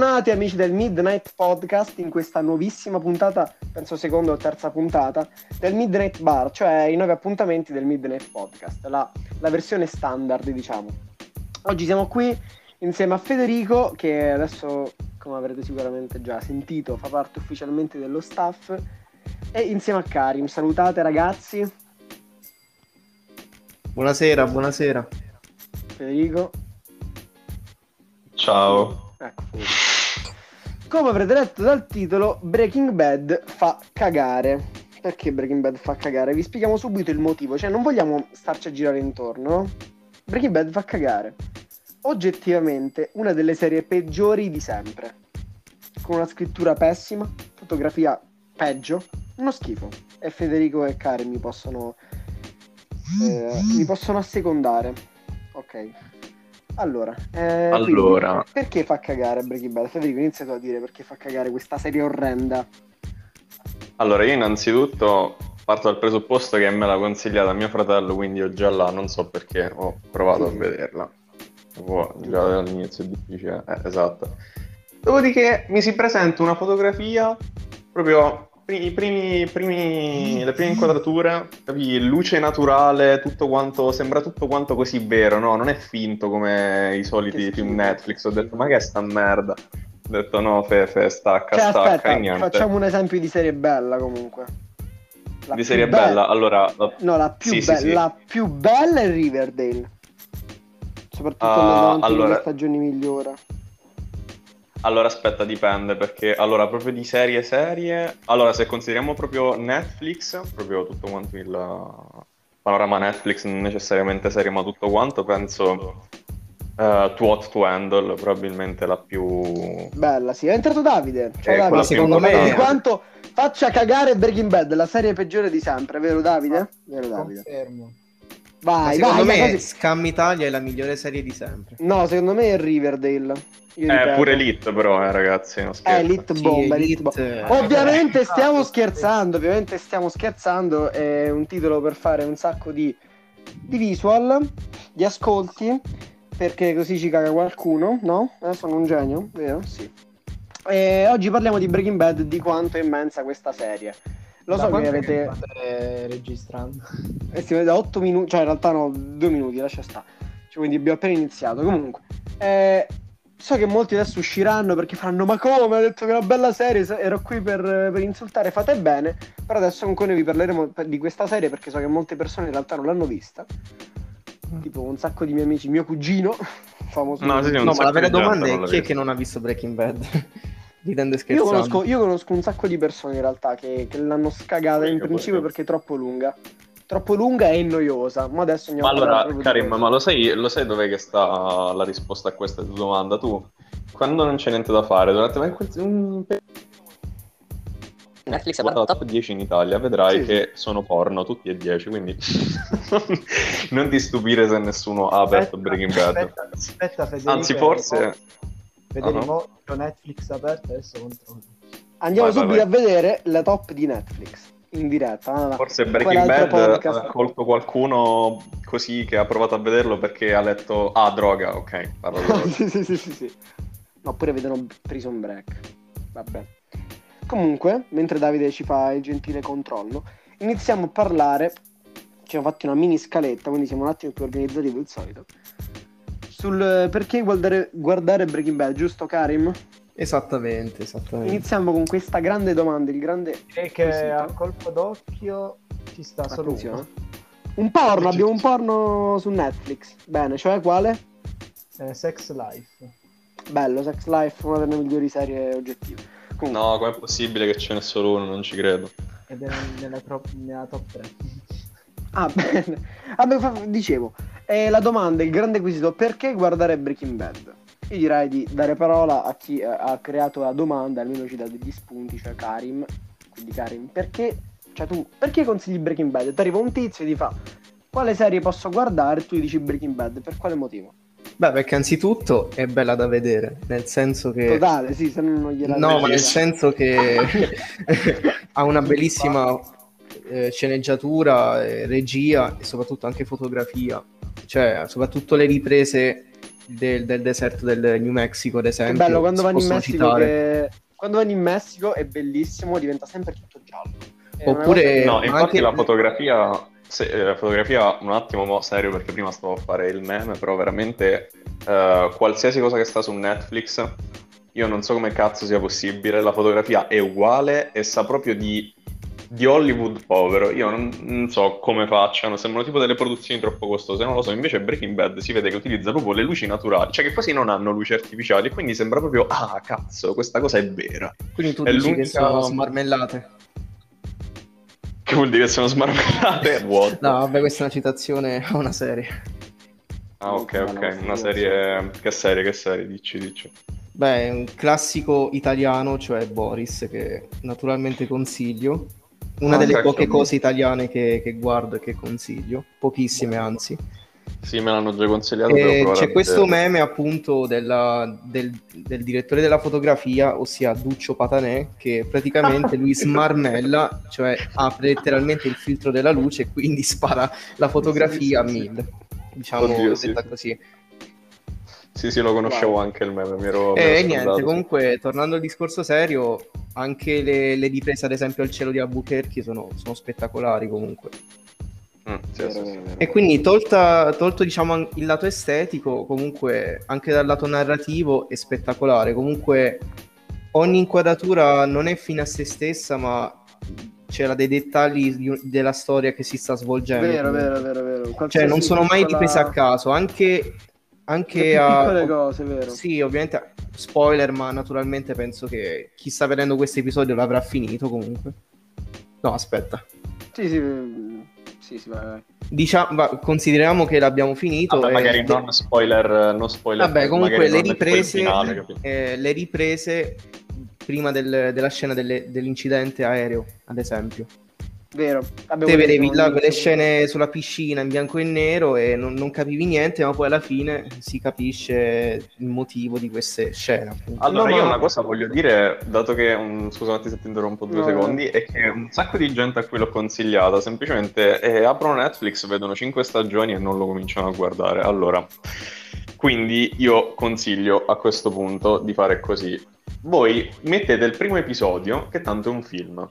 Bentornati amici del Midnight Podcast in questa nuovissima puntata, penso seconda o terza puntata, del Midnight Bar, cioè i nuovi appuntamenti del Midnight Podcast, la, la versione standard diciamo. Oggi siamo qui insieme a Federico che adesso, come avrete sicuramente già sentito, fa parte ufficialmente dello staff e insieme a Karim. Salutate ragazzi. Buonasera, buonasera. Federico. Ciao. Ecco. Come avrete letto dal titolo, Breaking Bad fa cagare. Perché Breaking Bad fa cagare? Vi spieghiamo subito il motivo, cioè non vogliamo starci a girare intorno. no? Breaking Bad fa cagare. Oggettivamente una delle serie peggiori di sempre. Con una scrittura pessima, fotografia peggio, uno schifo. E Federico e Karen mi possono eh, mi possono assecondare. Ok. Allora, eh, Allora. quindi, perché fa cagare Breaking Bad? Federico, inizia tu a dire perché fa cagare questa serie orrenda. Allora, io innanzitutto parto dal presupposto che me l'ha consigliata mio fratello, quindi io già là non so perché ho provato a vederla. Oh, già dall'inizio è difficile. Eh, esatto. Dopodiché mi si presenta una fotografia proprio pri- i primi, primi- le prime inquadrature, capi? luce naturale, tutto quanto, sembra tutto quanto così vero, no? Non è finto come i soliti film. Netflix. Ho detto, ma che è sta merda? Ho detto, no, Fefe, stacca, Cioè, stacca, aspetta, niente. facciamo un esempio di serie bella comunque. La Di serie bella- bella, allora... la- No, la più, Sì, sì, be- sì. la più bella è Riverdale. Soprattutto Ah, andando avanti con allora- le stagioni migliora. Allora aspetta, dipende perché allora proprio di serie serie, allora se consideriamo proprio Netflix, proprio tutto quanto il panorama Netflix, non necessariamente serie ma tutto quanto, penso eh, To What to Handle, probabilmente la più... Bella, sì. È entrato Davide. Ciao Eh, Davide. secondo me- di quanto faccia cagare Breaking Bad, la serie peggiore di sempre, vero Davide? Vero Davide. Confermo. Vai, secondo vai, me. Scam Italia è la migliore serie di sempre. No, secondo me è Riverdale. Io Eh, ripeto. pure Elite però, eh, ragazzi, non Eh. Elite Sì, Bomba, Elite Elite, Bomba. eh. Ovviamente stiamo scherzando, ovviamente stiamo scherzando, è un titolo per fare un sacco di, di visual, di ascolti, perché così ci caga qualcuno, no? Eh, sono un genio, vero? Sì. E oggi parliamo di Breaking Bad, di quanto è immensa questa serie. Lo Da so che quanto avete... state registrando? Eh sì, da 8 minuti, cioè in realtà no, 2 minuti, lascia stare. Cioè, quindi abbiamo appena iniziato. Comunque, eh, so che molti adesso usciranno perché faranno: Ma come? Ha detto che è una bella serie. se- Ero qui per, per insultare. Fate bene. Però adesso noi vi parleremo di questa serie perché so che molte persone in realtà non l'hanno vista. Tipo un sacco di miei amici, mio cugino, famoso. No, sì, No, ma la vera domanda è chi è che non ha visto Breaking Bad? Ridendo e io, conosco, io conosco un sacco di persone in realtà che, che l'hanno scagata in principio perché? perché è troppo lunga. Troppo lunga e noiosa. Ma adesso andiamo Ma allora, Karim, ma lo sai, lo sai dov'è che sta la risposta a questa tua domanda? Tu, quando non c'è niente da fare, durante ma in quel- un Netflix ha guarda top 10 in Italia, vedrai Sì, che sono porno tutti e 10, quindi non ti stupire se nessuno ha aperto Breaking Bad. Aspetta, aspetta, Federico. Anzi, forse... Ah, no? ho Netflix aperto, adesso controllo. Andiamo Vai, vai, subito vai. a vedere la top di Netflix in diretta. va. Forse Breaking Bad podcast. ha colto qualcuno così che ha provato a vederlo perché ha letto ah droga, ok, parlo di sì, sì, sì, sì, sì. No, oppure vedono Prison Break. Vabbè. Comunque, mentre Davide ci fa il gentile controllo, iniziamo a parlare. Ci siamo fatti una mini scaletta, quindi siamo un attimo più organizzati del solito. Sul eh, perché guardare, guardare Breaking Bad, giusto Karim? Esattamente, esattamente. Iniziamo con questa grande domanda, il grande Direi che quesito. a colpo d'occhio ci sta solo Attenzione. uno. Un porno, abbiamo un porno su Netflix. Bene, cioè quale? Eh, Sex Life. Bello, Sex Life, una delle migliori serie oggettive. Comunque, No, com'è possibile che ce n'è solo uno? Non ci credo. Ed è nella, tro- nella top 3. Ah, bene. Vabbè, fa- dicevo, eh, la domanda, il grande quesito, perché guardare Breaking Bad? Io direi di dare parola a chi eh, ha creato la domanda, almeno ci dà degli spunti, cioè Karim. Quindi Karim, perché, cioè tu, perché consigli Breaking Bad? Ti arriva un tizio e ti fa, quale serie posso guardare? Tu gli dici Breaking Bad, per quale motivo? Beh, perché anzitutto è bella da vedere, nel senso che... Totale, sì, se no non gliela No, ma nel senso che ha una bellissima eh, sceneggiatura, eh, regia e soprattutto anche fotografia. Cioè, soprattutto le riprese del, del deserto del New Mexico, ad Che esempio. bello quando vanno in Messico citare. che... Quando vanno in Messico è bellissimo, diventa sempre tutto giallo. È Oppure- No, infatti anche- la fotografia, se- eh, la fotografia, un attimo mo, serio perché prima stavo a fare il meme, però veramente eh, qualsiasi cosa che sta su Netflix, io non so come cazzo sia possibile, la fotografia è uguale e sa proprio di, di Hollywood povero, io non, non so come facciano, sembrano tipo delle produzioni troppo costose, non lo so, invece Breaking Bad si vede che utilizza proprio le luci naturali, cioè che quasi non hanno luci artificiali quindi sembra proprio, ah cazzo, questa cosa è vera. Quindi tu È dici che sono smarmellate. Che vuol dire che sono smarmellate? What? No, vabbè, questa è una citazione a una serie. Ah, ok, ok. Una serie. Che serie, che serie? Dici, dici. Beh, un classico italiano, cioè Boris, che naturalmente consiglio. Una Ah, delle poche cose italiane che, che guardo e che consiglio, pochissime anzi. Sì, me l'hanno già consigliato. E provare c'è questo meme appunto della- del, del direttore della fotografia, ossia Duccio Patanè, che praticamente lui smarmella, cioè apre letteralmente il filtro della luce e quindi spara la fotografia a mille. Diciamo Oddio, detta sì. così. Sì, sì, lo conoscevo anche il meme. Mi ero, mi E ero niente, comunque, tornando al discorso serio, anche le, le riprese, ad esempio, al cielo di Albuquerque sono, sono spettacolari comunque. Mm, sì, Vero, sì, sì. vero, vero. E quindi, tolta- tolto diciamo il lato estetico, comunque anche dal lato narrativo è spettacolare. Comunque, ogni inquadratura non è fine a se stessa, ma c'era dei dettagli di- della storia che si sta svolgendo. Vero, vero, vero, vero. Cioè, non sono mai riprese a caso, anche, le anche a. piccole cose, vero. Sì, ovviamente spoiler, ma naturalmente penso che chi sta vedendo questo episodio l'avrà finito comunque. No, aspetta. Sì, sì, mm, sì, sì, vai, vai. Diciamo, va- consideriamo che l'abbiamo finito. Vabbè, e- magari non spoiler, non spoiler. Vabbè, comunque le riprese, finale, eh, le riprese prima del- della scena delle- dell'incidente aereo, ad esempio. Vero. Abbiamo Te vedevi là quelle scene sulla piscina in bianco e nero e non, non capivi niente, ma poi alla fine si capisce il motivo di queste scene. appunto. Allora, No, io ma- una cosa voglio dire, dato che, um, scusate se ti interrompo due No, secondi, è che un sacco di gente a cui l'ho consigliata, semplicemente eh, aprono Netflix, vedono 5 stagioni e non lo cominciano a guardare. Allora, quindi io consiglio a questo punto di fare così. Voi mettete il primo episodio, che tanto è un film.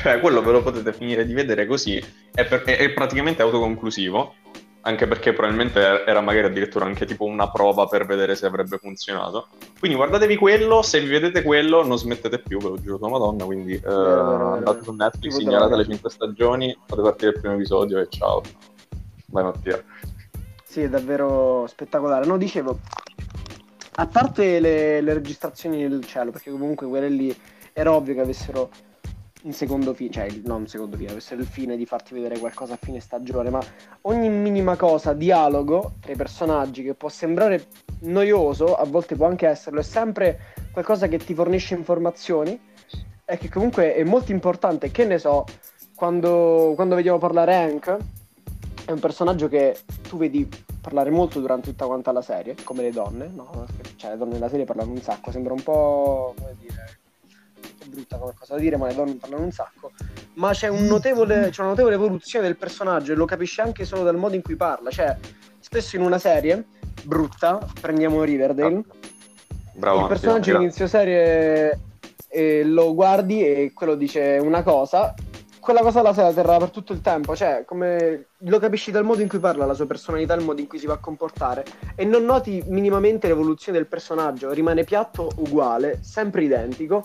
Cioè, quello ve lo potete finire di vedere così, è, per- è- è praticamente autoconclusivo, anche perché probabilmente era magari addirittura anche tipo una prova per vedere se avrebbe funzionato. Quindi guardatevi quello, se vi vedete quello non smettete più, ve lo giuro tua madonna, quindi eh, andate su Netflix, droga. le 5 stagioni, fate partire il primo episodio e ciao. Vai Mattia. Sì, è davvero spettacolare. No, dicevo, a parte le, le registrazioni del cielo, perché comunque quelle lì era ovvio che avessero un secondo fine, cioè non un secondo fine, avessero il fine di farti vedere qualcosa a fine stagione, ma ogni minima cosa, dialogo tra i personaggi che può sembrare noioso, a volte può anche esserlo, è sempre qualcosa che ti fornisce informazioni e che comunque è molto importante. Che ne so, quando, quando vediamo parlare Hank, è un personaggio che tu vedi parlare molto durante tutta quanta la serie, come le donne, no? Cioè, le donne nella serie parlano un sacco, sembra un po', come dire, è brutta come cosa da dire, ma le donne parlano un sacco. Ma c'è, un notevole, c'è una notevole evoluzione del personaggio e lo capisci anche solo dal modo in cui parla. Cioè, spesso in una serie brutta, prendiamo Riverdale, Bravo il personaggio gra- inizio serie eh, lo guardi e quello dice una cosa, quella cosa la se la terrà per tutto il tempo, cioè come lo capisci dal modo in cui parla, la sua personalità, il modo in cui si va a comportare e non noti minimamente l'evoluzione del personaggio, rimane piatto uguale, sempre identico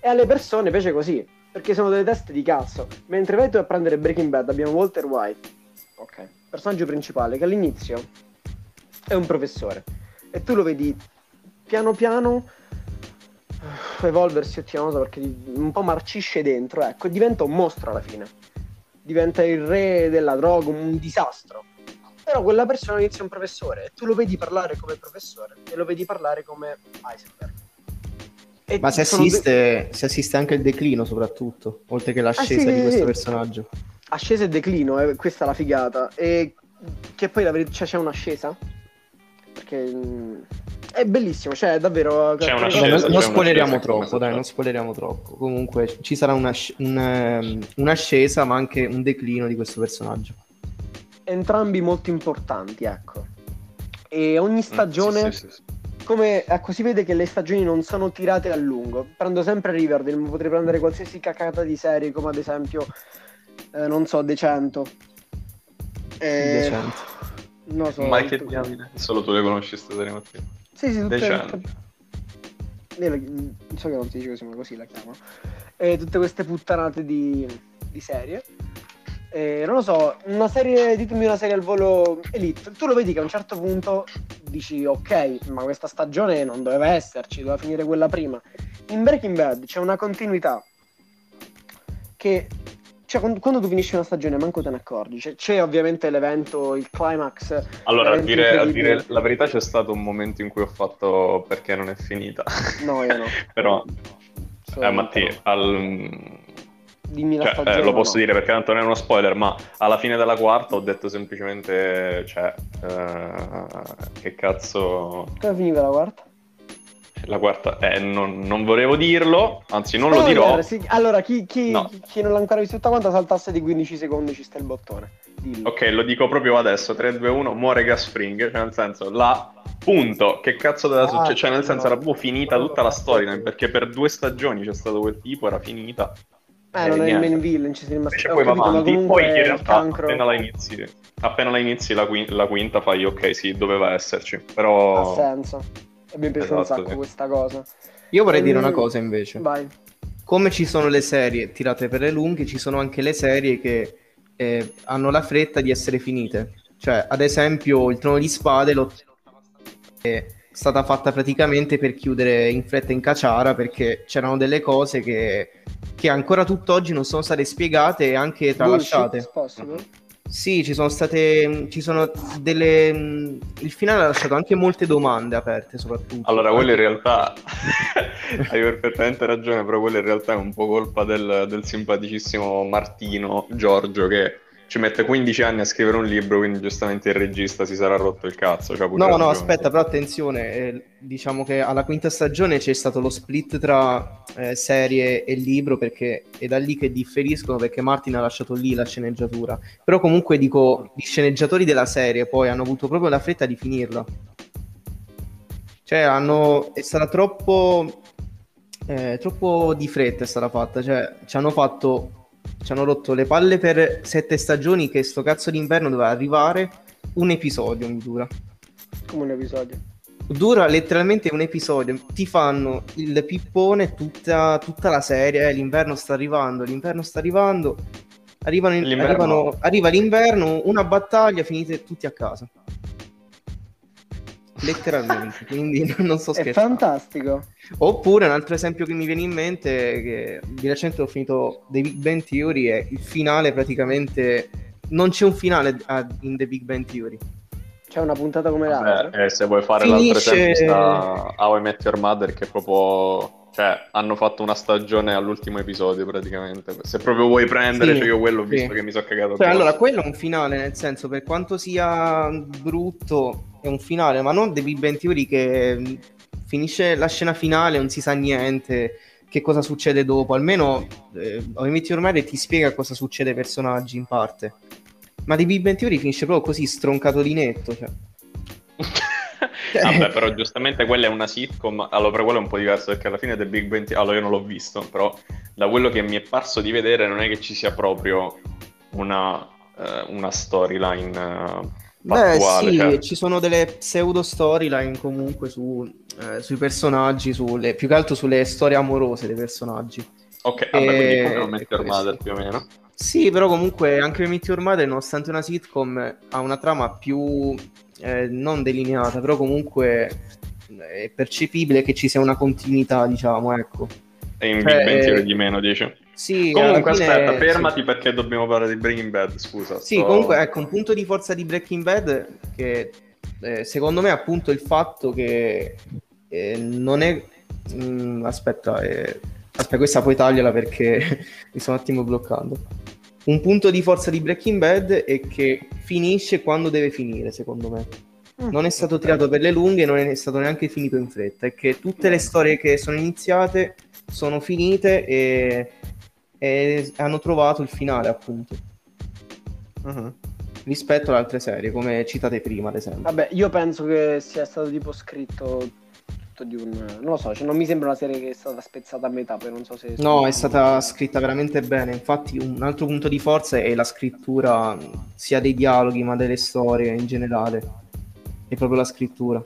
e alle persone piace così, perché sono delle teste di cazzo. Mentre vai tu a prendere Breaking Bad abbiamo Walter White, ok, personaggio principale che all'inizio è un professore e tu lo vedi piano piano evolversi ottimato perché un po' marcisce dentro, ecco, e diventa un mostro alla fine. Diventa il re della droga, un disastro. Però quella persona inizia un professore e tu lo vedi parlare come professore e lo vedi parlare come Heisenberg. E Ma si assiste, si assiste anche al declino soprattutto, oltre che l'ascesa Ah, sì, di questo sì. personaggio. ascesa e declino, eh, questa è la figata. E che poi la verità, cioè, c'è un'ascesa? Perché mm, è bellissimo, cioè è davvero... C'è una Vabbè, non, non una spoileriamo scesa, troppo, dai, non spoileriamo troppo. Comunque ci sarà un'asc- un, ehm, un'ascesa, ma anche un declino di questo personaggio. Entrambi molto importanti, ecco. e ogni Mm, stagione, sì, sì, sì, sì. Come ecco, si vede che le stagioni non sono tirate a lungo. Prendo sempre Riverdale, ma potrei prendere qualsiasi cacata di serie, come ad esempio, eh, non so, The 100. Eh, Decente. non so. Ma che diamine? Solo tu le conosci queste serie Matteo. Sì, sì, tutte, Decente. tutte- Io la- so che non si dice così, ma così la chiamo. E tutte queste puttanate di, di serie. E non lo so, una serie, ditemi una serie al volo Elite. Tu lo vedi che a un certo punto dici, ok, ma questa stagione non doveva esserci, doveva finire quella prima. In Breaking Bad c'è una continuità che cioè, quando, tu finisci una stagione manco te ne accorgi. Cioè, c'è ovviamente l'evento, il climax. Allora, a dire, a dire la verità c'è stato un momento in cui ho fatto perché non è finita. No, io no. Però, eh, Mattia, al... Dimmi la cioè, stagione. eh, lo posso no. dire perché tanto non è uno spoiler, ma alla fine della quarta ho detto semplicemente, cioè, eh, che cazzo... Come finiva la quarta? La quarta, eh, non, non volevo dirlo, anzi non lo Fammi dirò. sì. Allora, chi, chi- No. chi non l'ha ancora visto tutta quanta saltasse di 15 secondi ci sta il bottone. Dillo. Ok, lo dico proprio adesso, 3, 2, 1, muore Gas Spring, cioè nel senso, la punto, che cazzo deve Ah, succedere? Cioè nel senso no. era proprio finita tutta la storyline, perché per due stagioni c'è stato quel tipo, era finita. Eh, non è il main villain, ci. Invece Ho poi va avanti, poi in realtà cancro... appena la inizi, appena la inizi la, qui- la quinta fai ok, sì, doveva esserci, però... Ha senso. E mi è piaciuta un Esatto, sacco sì. questa cosa. Io vorrei dire Ehm, una cosa invece. Vai. Come ci sono le serie tirate per le lunghe, ci sono anche le serie che eh, hanno la fretta di essere finite. Cioè, ad esempio, il Trono di Spade l'ho- è stata fatta praticamente per chiudere in fretta in caciara perché c'erano delle cose che, che ancora tutt'oggi non sono state spiegate e anche tralasciate. Sì, ci sono state. Ci sono delle. Il finale ha lasciato anche molte domande aperte, soprattutto. Allora, quello in realtà hai perfettamente ragione, però quello in realtà è un po' colpa del, del simpaticissimo Martino Giorgio che ci mette 15 anni a scrivere un libro, quindi giustamente il regista si sarà rotto il cazzo. No, no, aspetta, però attenzione, eh, diciamo che alla quinta stagione c'è stato lo split tra eh, serie e libro perché è da lì che differiscono perché Martin ha lasciato lì la sceneggiatura. Però comunque dico, gli sceneggiatori della serie poi hanno avuto proprio la fretta di finirla. Cioè, hanno, è stata troppo, eh, troppo di fretta è stata fatta, cioè ci hanno fatto, ci hanno rotto le palle per sette stagioni che sto cazzo d'inverno doveva arrivare un episodio mi dura. Come un episodio. Dura letteralmente un episodio, ti fanno il pippone tutta, tutta la serie, eh, l'inverno sta arrivando, l'inverno sta arrivando, arrivano in- L'inverno. arrivano- arriva l'inverno, una battaglia, finite tutti a casa. Letteralmente, quindi non sto È scherzando. fantastico. Oppure un altro esempio che mi viene in mente è che di recente ho finito The Big Bang Theory e il finale praticamente non c'è un finale a- in The Big Bang Theory. C'è una puntata come l'altra. Eh, se vuoi fare Finisce- l'altro esempio sta How I Met Your Mother che proprio cioè hanno fatto una stagione all'ultimo episodio praticamente se proprio vuoi prendere Sì, cioè io quello ho sì. visto che mi sono cagato Cioè, allora, quello è un finale, nel senso, per quanto sia brutto, è un finale, ma non The Big Bang Theory che mh, finisce la scena finale, non si sa niente, che cosa succede dopo. Almeno eh, How I Met Your Mother ti spiega cosa succede ai personaggi in parte. Ma The Big Bang Theory finisce proprio così, stroncato di netto. Cioè. Vabbè, però giustamente quella è una sitcom, allora però quello è un po' diverso perché alla fine del Big Bang Theory, allora io non l'ho visto, però da quello che mi è parso di vedere non è che ci sia proprio una, eh, una storyline eh, Beh, fattuale, sì, cioè. ci sono delle pseudo storyline comunque su, eh, sui personaggi, sulle, più che altro sulle storie amorose dei personaggi. Ok, vabbè, quindi Eh, come non Met Your questo. Mother più o meno. Sì, però comunque anche Meet Your Mother, nonostante una sitcom, ha una trama più eh, non delineata, però comunque è percepibile che ci sia una continuità, diciamo, ecco. E in Cioè, Big Bang Theory eh, di meno, dici? Sì, Comunque fine- aspetta, sì. fermati perché dobbiamo parlare di Breaking Bad, scusa. Sì, sto- comunque ecco un punto di forza di Breaking Bad che eh, secondo me è appunto il fatto che eh, non è... mm, aspetta, eh, aspetta, questa poi tagliala perché mi sto un attimo bloccando. Un punto di forza di Breaking Bad è che finisce quando deve finire, secondo me. Mm. Non è stato tirato per le lunghe, non è stato neanche finito in fretta. È che tutte le storie che sono iniziate sono finite e, e hanno trovato il finale, appunto. Mhm. rispetto alle altre serie, come citate prima, ad esempio. Vabbè, io penso che sia stato tipo scritto tutto di un... Non lo so, cioè non mi sembra una serie che è stata spezzata a metà, poi non so se... No, è stata scritta veramente bene. Infatti, un altro punto di forza è la scrittura sia dei dialoghi, ma delle storie in generale. È proprio la scrittura.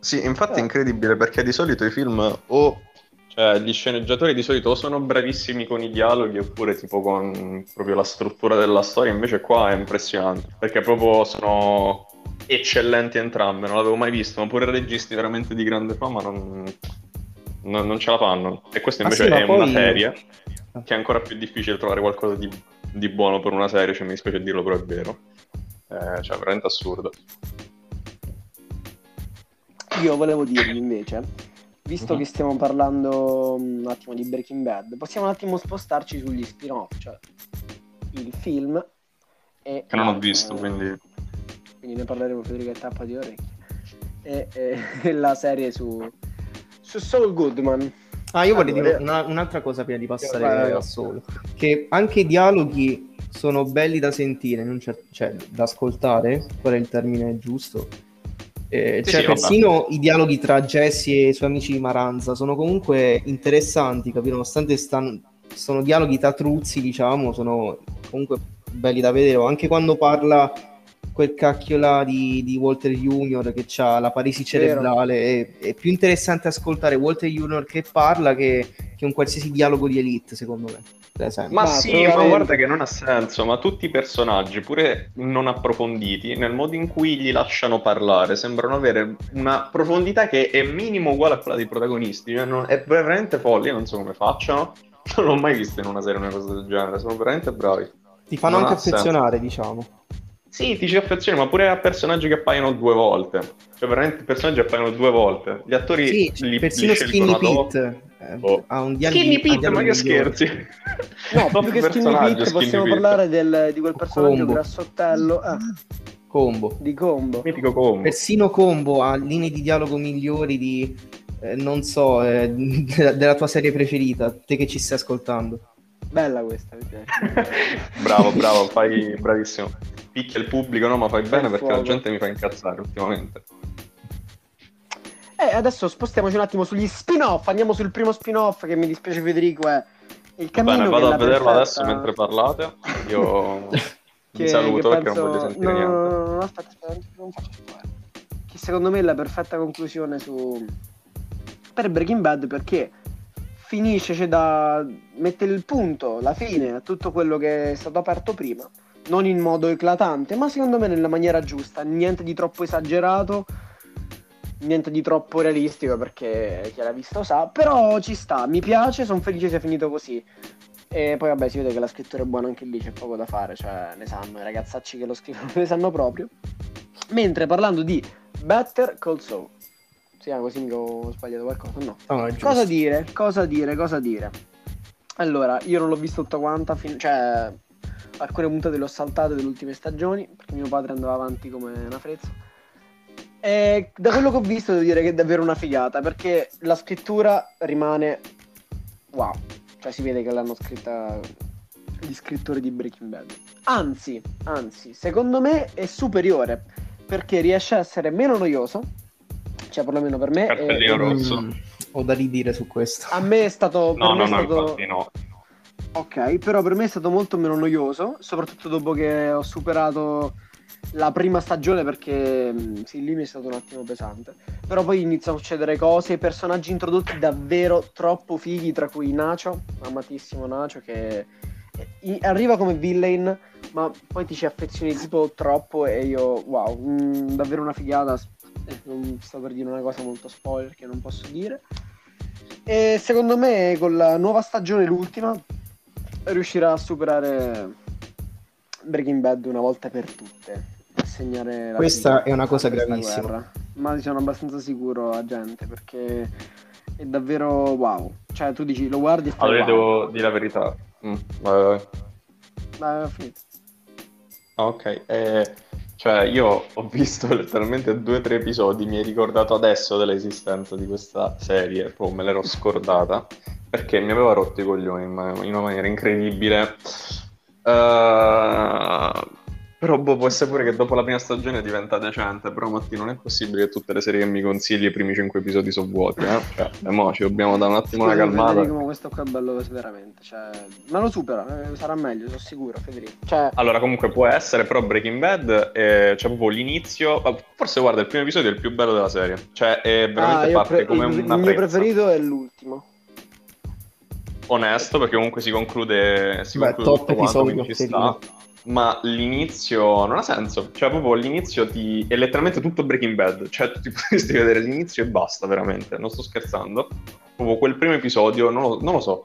Sì, infatti Eh. è incredibile perché di solito i film o cioè, gli sceneggiatori di solito o sono bravissimi con i dialoghi oppure tipo con proprio la struttura della storia, invece qua è impressionante perché proprio sono eccellenti entrambe, non l'avevo mai visto, ma pure registi veramente di grande fama non, non- non ce la fanno. E questa Ma invece sì, è poi- una serie che è ancora più difficile trovare qualcosa di, di buono per una serie, cioè mi dispiace dirlo però è vero. Eh, cioè, veramente assurdo. Io volevo dirvi invece, visto Mhm. che stiamo parlando un attimo di Breaking Bad, possiamo un attimo spostarci sugli spin-off, cioè il film e... Che non ho eh, visto, quindi... quindi ne parleremo Federica e tappa di orecchie. E, e la serie su, su Saul Goodman. Ah, io Allora, dire una- un'altra cosa prima di passare Vai, a solo. Che anche i dialoghi sono belli da sentire, cer- cioè da ascoltare, qual è il termine giusto? Eh, Sì, cioè, sì, persino i dialoghi tra Jesse e i suoi amici di Maranza sono comunque interessanti, capito? Nonostante stan- sono dialoghi tatruzzi, diciamo, sono comunque belli da vedere. Anche quando parla quel cacchio là di, di Walter Junior che ha la paresi cerebrale, è, è più interessante ascoltare Walter Junior che parla che, che un qualsiasi dialogo di Elite, secondo me. Esempio. Ma, Ma sì, ma guarda che non ha senso, ma tutti i personaggi, pure non approfonditi, nel modo in cui li lasciano parlare, sembrano avere una profondità che è minimo uguale a quella dei protagonisti, cioè non- è veramente folle, io non so come facciano, non l'ho mai visto in una serie una cosa del genere, sono veramente bravi. Ti fanno non anche ha senso. affezionare, diciamo. Sì, ti ci affezioni, ma pure a personaggi che appaiono due volte, cioè veramente personaggi che appaiono due volte, gli attori Sì, li, persino li Skinny. Pete eh, Oh. ha un dialogo Skinny Pete, ma che scherzi? No, più che Skinny Pete Skinny possiamo Pete. parlare del- di quel personaggio Combo. grassottello ah, Combo. di Combo. Mitico combo. Persino Combo ha linee di dialogo migliori di, eh, non so, eh, della, della tua serie preferita, te che ci stai ascoltando. Bella questa, mi piace. bravo, bravo, fai bravissimo. Picchia il pubblico, no, ma fai bene perché la fuoco. gente mi fa incazzare ultimamente. E adesso spostiamoci un attimo sugli spin-off. Andiamo sul primo spin-off che mi dispiace Federico è Il cammino Bene, che vado a la vederlo perfetta- adesso mentre parlate. Io che, vi saluto che perché non voglio sentire no, niente. no, no, aspetta, aspetta, non faccio spoiler. Che secondo me è la perfetta conclusione su per Breaking Bad perché finisce, c'è da mettere il punto, la fine a tutto quello che è stato aperto prima. Non in modo eclatante, ma secondo me nella maniera giusta. Niente di troppo esagerato, niente di troppo realistico perché chi l'ha visto sa. Però ci sta, mi piace, sono felice sia finito così. E poi vabbè si vede che la scrittura è buona anche lì, c'è poco da fare, cioè ne sanno, i ragazzacci che lo scrivono ne sanno proprio. Mentre parlando di Better Call Saul, chiama così mica ho sbagliato qualcosa? No. Giusto. Cosa dire? Cosa dire? Cosa dire? Allora, io non l'ho visto tutta quanta, fin- cioè alcune puntate le ho saltate delle ultime stagioni, perché mio padre andava avanti come una frezza. E da quello che ho visto devo dire che è davvero una figata, perché la scrittura rimane wow. Cioè si vede che l'hanno scritta gli scrittori di Breaking Bad. Anzi, anzi, secondo me è superiore, perché riesce a essere meno noioso, cioè perlomeno per me. Cartellino è- rosso. Mm, ho da ridire su questo. a me è stato. No, per me no, è no, stato... infatti no. Ok, però per me è stato molto meno noioso, soprattutto dopo che ho superato la prima stagione perché mh, sì, lì mi è stato un attimo pesante. Però poi iniziano a succedere cose, personaggi introdotti davvero troppo fighi, tra cui Nacho, amatissimo Nacho, che i- arriva come villain, ma poi ti ci affezioni tipo troppo e io, wow, mh, davvero una figata. Eh, non sto per dire una cosa molto spoiler che non posso dire. E secondo me con la nuova stagione, l'ultima, riuscirà a superare Breaking Bad una volta per tutte. A segnare la Questa è una cosa a gravissima. guerra. Ma sono abbastanza sicuro, agente, perché è davvero wow. Cioè, tu dici, lo guardi e fai Allora wow. devo dire la verità. Mm, vai, vai. Dai, ho finito. Ah, ok, eh, cioè io ho visto letteralmente due o tre episodi, mi hai ricordato adesso dell'esistenza di questa serie, poi me l'ero scordata, perché mi aveva rotto i coglioni in, in una maniera incredibile. Eh, Però boh, può essere pure che dopo la prima stagione diventa decente, però Matti non è possibile che tutte le serie che mi consigli i primi cinque episodi sono vuoti, eh? Cioè, e mo ci dobbiamo dare un attimo una Scusa, calmata. Federico, ma questo qua è bello veramente. Cioè, ma lo supera, eh, sarà meglio, sono sicuro, Federico. Cioè, Allora, comunque può essere, però Breaking Bad eh, c'è proprio l'inizio. Forse guarda, il primo episodio è il più bello della serie. Cioè, è veramente ah, parte pre- come il, una il mio prezza. preferito è l'ultimo. Onesto, perché comunque si conclude. Si Beh, conclude top tutto quanto, episodio, quindi ci sta. Ma l'inizio non ha senso. Cioè, proprio l'inizio ti... è letteralmente tutto Breaking Bad. Cioè, tu ti potresti vedere l'inizio e basta, veramente. Non sto scherzando. Proprio quel primo episodio, non lo, non lo so.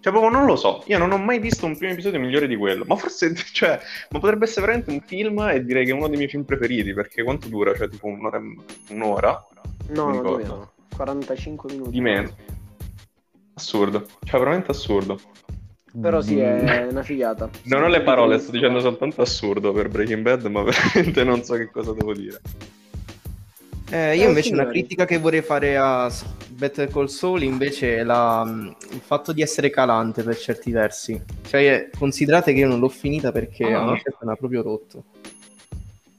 Cioè, proprio non lo so. Io non ho mai visto un primo episodio migliore di quello. Ma forse, cioè, ma potrebbe essere veramente un film e direi che è uno dei miei film preferiti. Perché quanto dura? Cioè, tipo un'ora. e- Un'ora? No, Mi no, di ricordo. meno. 45 minuti. Di meno. Assurdo. Cioè, veramente assurdo. Però sì, è una figata. Non ho le parole, sto dicendo soltanto assurdo per Breaking Bad, ma veramente non so che cosa devo dire. Eh, io Eh, invece una critica che vorrei fare a Better Call Saul invece è la- il fatto di essere calante per certi versi. Cioè, considerate che io non l'ho finita perché Ah. a una certa mi ha proprio rotto.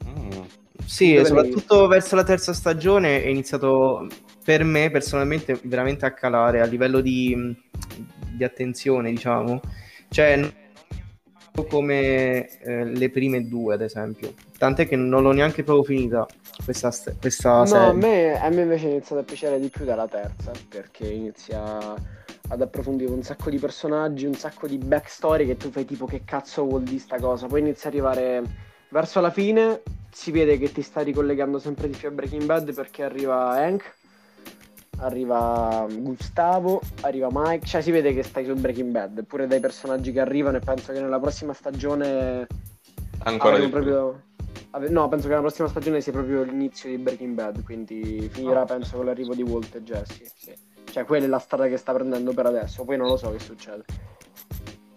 Mm. Sì, Dove soprattutto verso la terza stagione è iniziato per me personalmente veramente a calare a livello di, di attenzione, diciamo. Cioè, non come eh, le prime due, ad esempio. Tant'è che non l'ho neanche proprio finita questa, st- questa No, serie. a me, a me invece è iniziato a piacere di più dalla terza, perché inizia ad approfondire un sacco di personaggi, un sacco di backstory che tu fai tipo che cazzo vuol dire sta cosa. Poi inizia ad arrivare verso la fine, si vede che ti sta ricollegando sempre di più a Breaking Bad perché arriva Hank, arriva Gustavo, arriva Mike, cioè si vede che stai su Breaking Bad, pure dai personaggi che arrivano e penso che nella prossima stagione Ancora di proprio... ave- No, penso che la prossima stagione sia proprio l'inizio di Breaking Bad, quindi finirà Ah. penso con l'arrivo di Walt e Jesse. Sì. Cioè, quella è la strada che sta prendendo per adesso, poi non lo so che succede.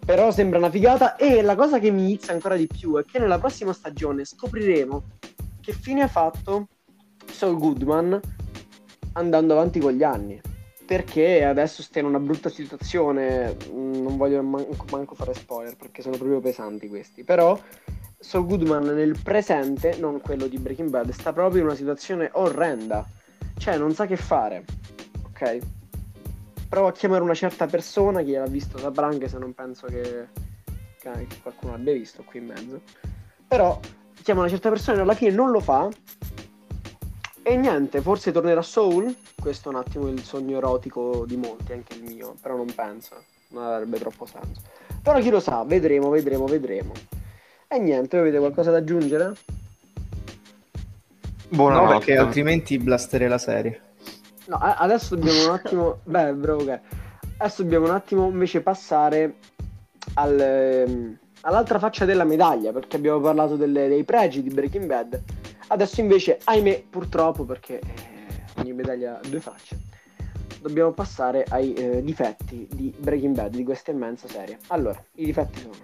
Però sembra una figata e la cosa che mi inizia ancora di più è che nella prossima stagione scopriremo che fine ha fatto Saul Goodman andando avanti con gli anni. Perché adesso sta in una brutta situazione, mm, non voglio manco, manco fare spoiler perché sono proprio pesanti questi, però Saul Goodman nel presente, non quello di Breaking Bad, sta proprio in una situazione orrenda. Cioè, non sa che fare. Ok? Provo a chiamare una certa persona, chi l'ha visto saprà anche se non penso che, che qualcuno l'abbia visto qui in mezzo. Però chiama una certa persona e alla fine non lo fa. E niente, forse tornerà Soul. Questo è un attimo il sogno erotico di molti, anche il mio, però non penso. Non avrebbe troppo senso. Però chi lo sa, vedremo, vedremo, vedremo. E niente, avete qualcosa da aggiungere? No, Buonanotte. perché altrimenti blasterei la serie. No, adesso dobbiamo un attimo. Beh, bravo, ok. Adesso dobbiamo un attimo invece passare al, ehm, all'altra faccia della medaglia, perché abbiamo parlato delle- dei pregi di Breaking Bad. Adesso invece, ahimè, purtroppo, perché eh, ogni medaglia ha due facce, dobbiamo passare ai eh, difetti di Breaking Bad, di questa immensa serie. Allora, i difetti sono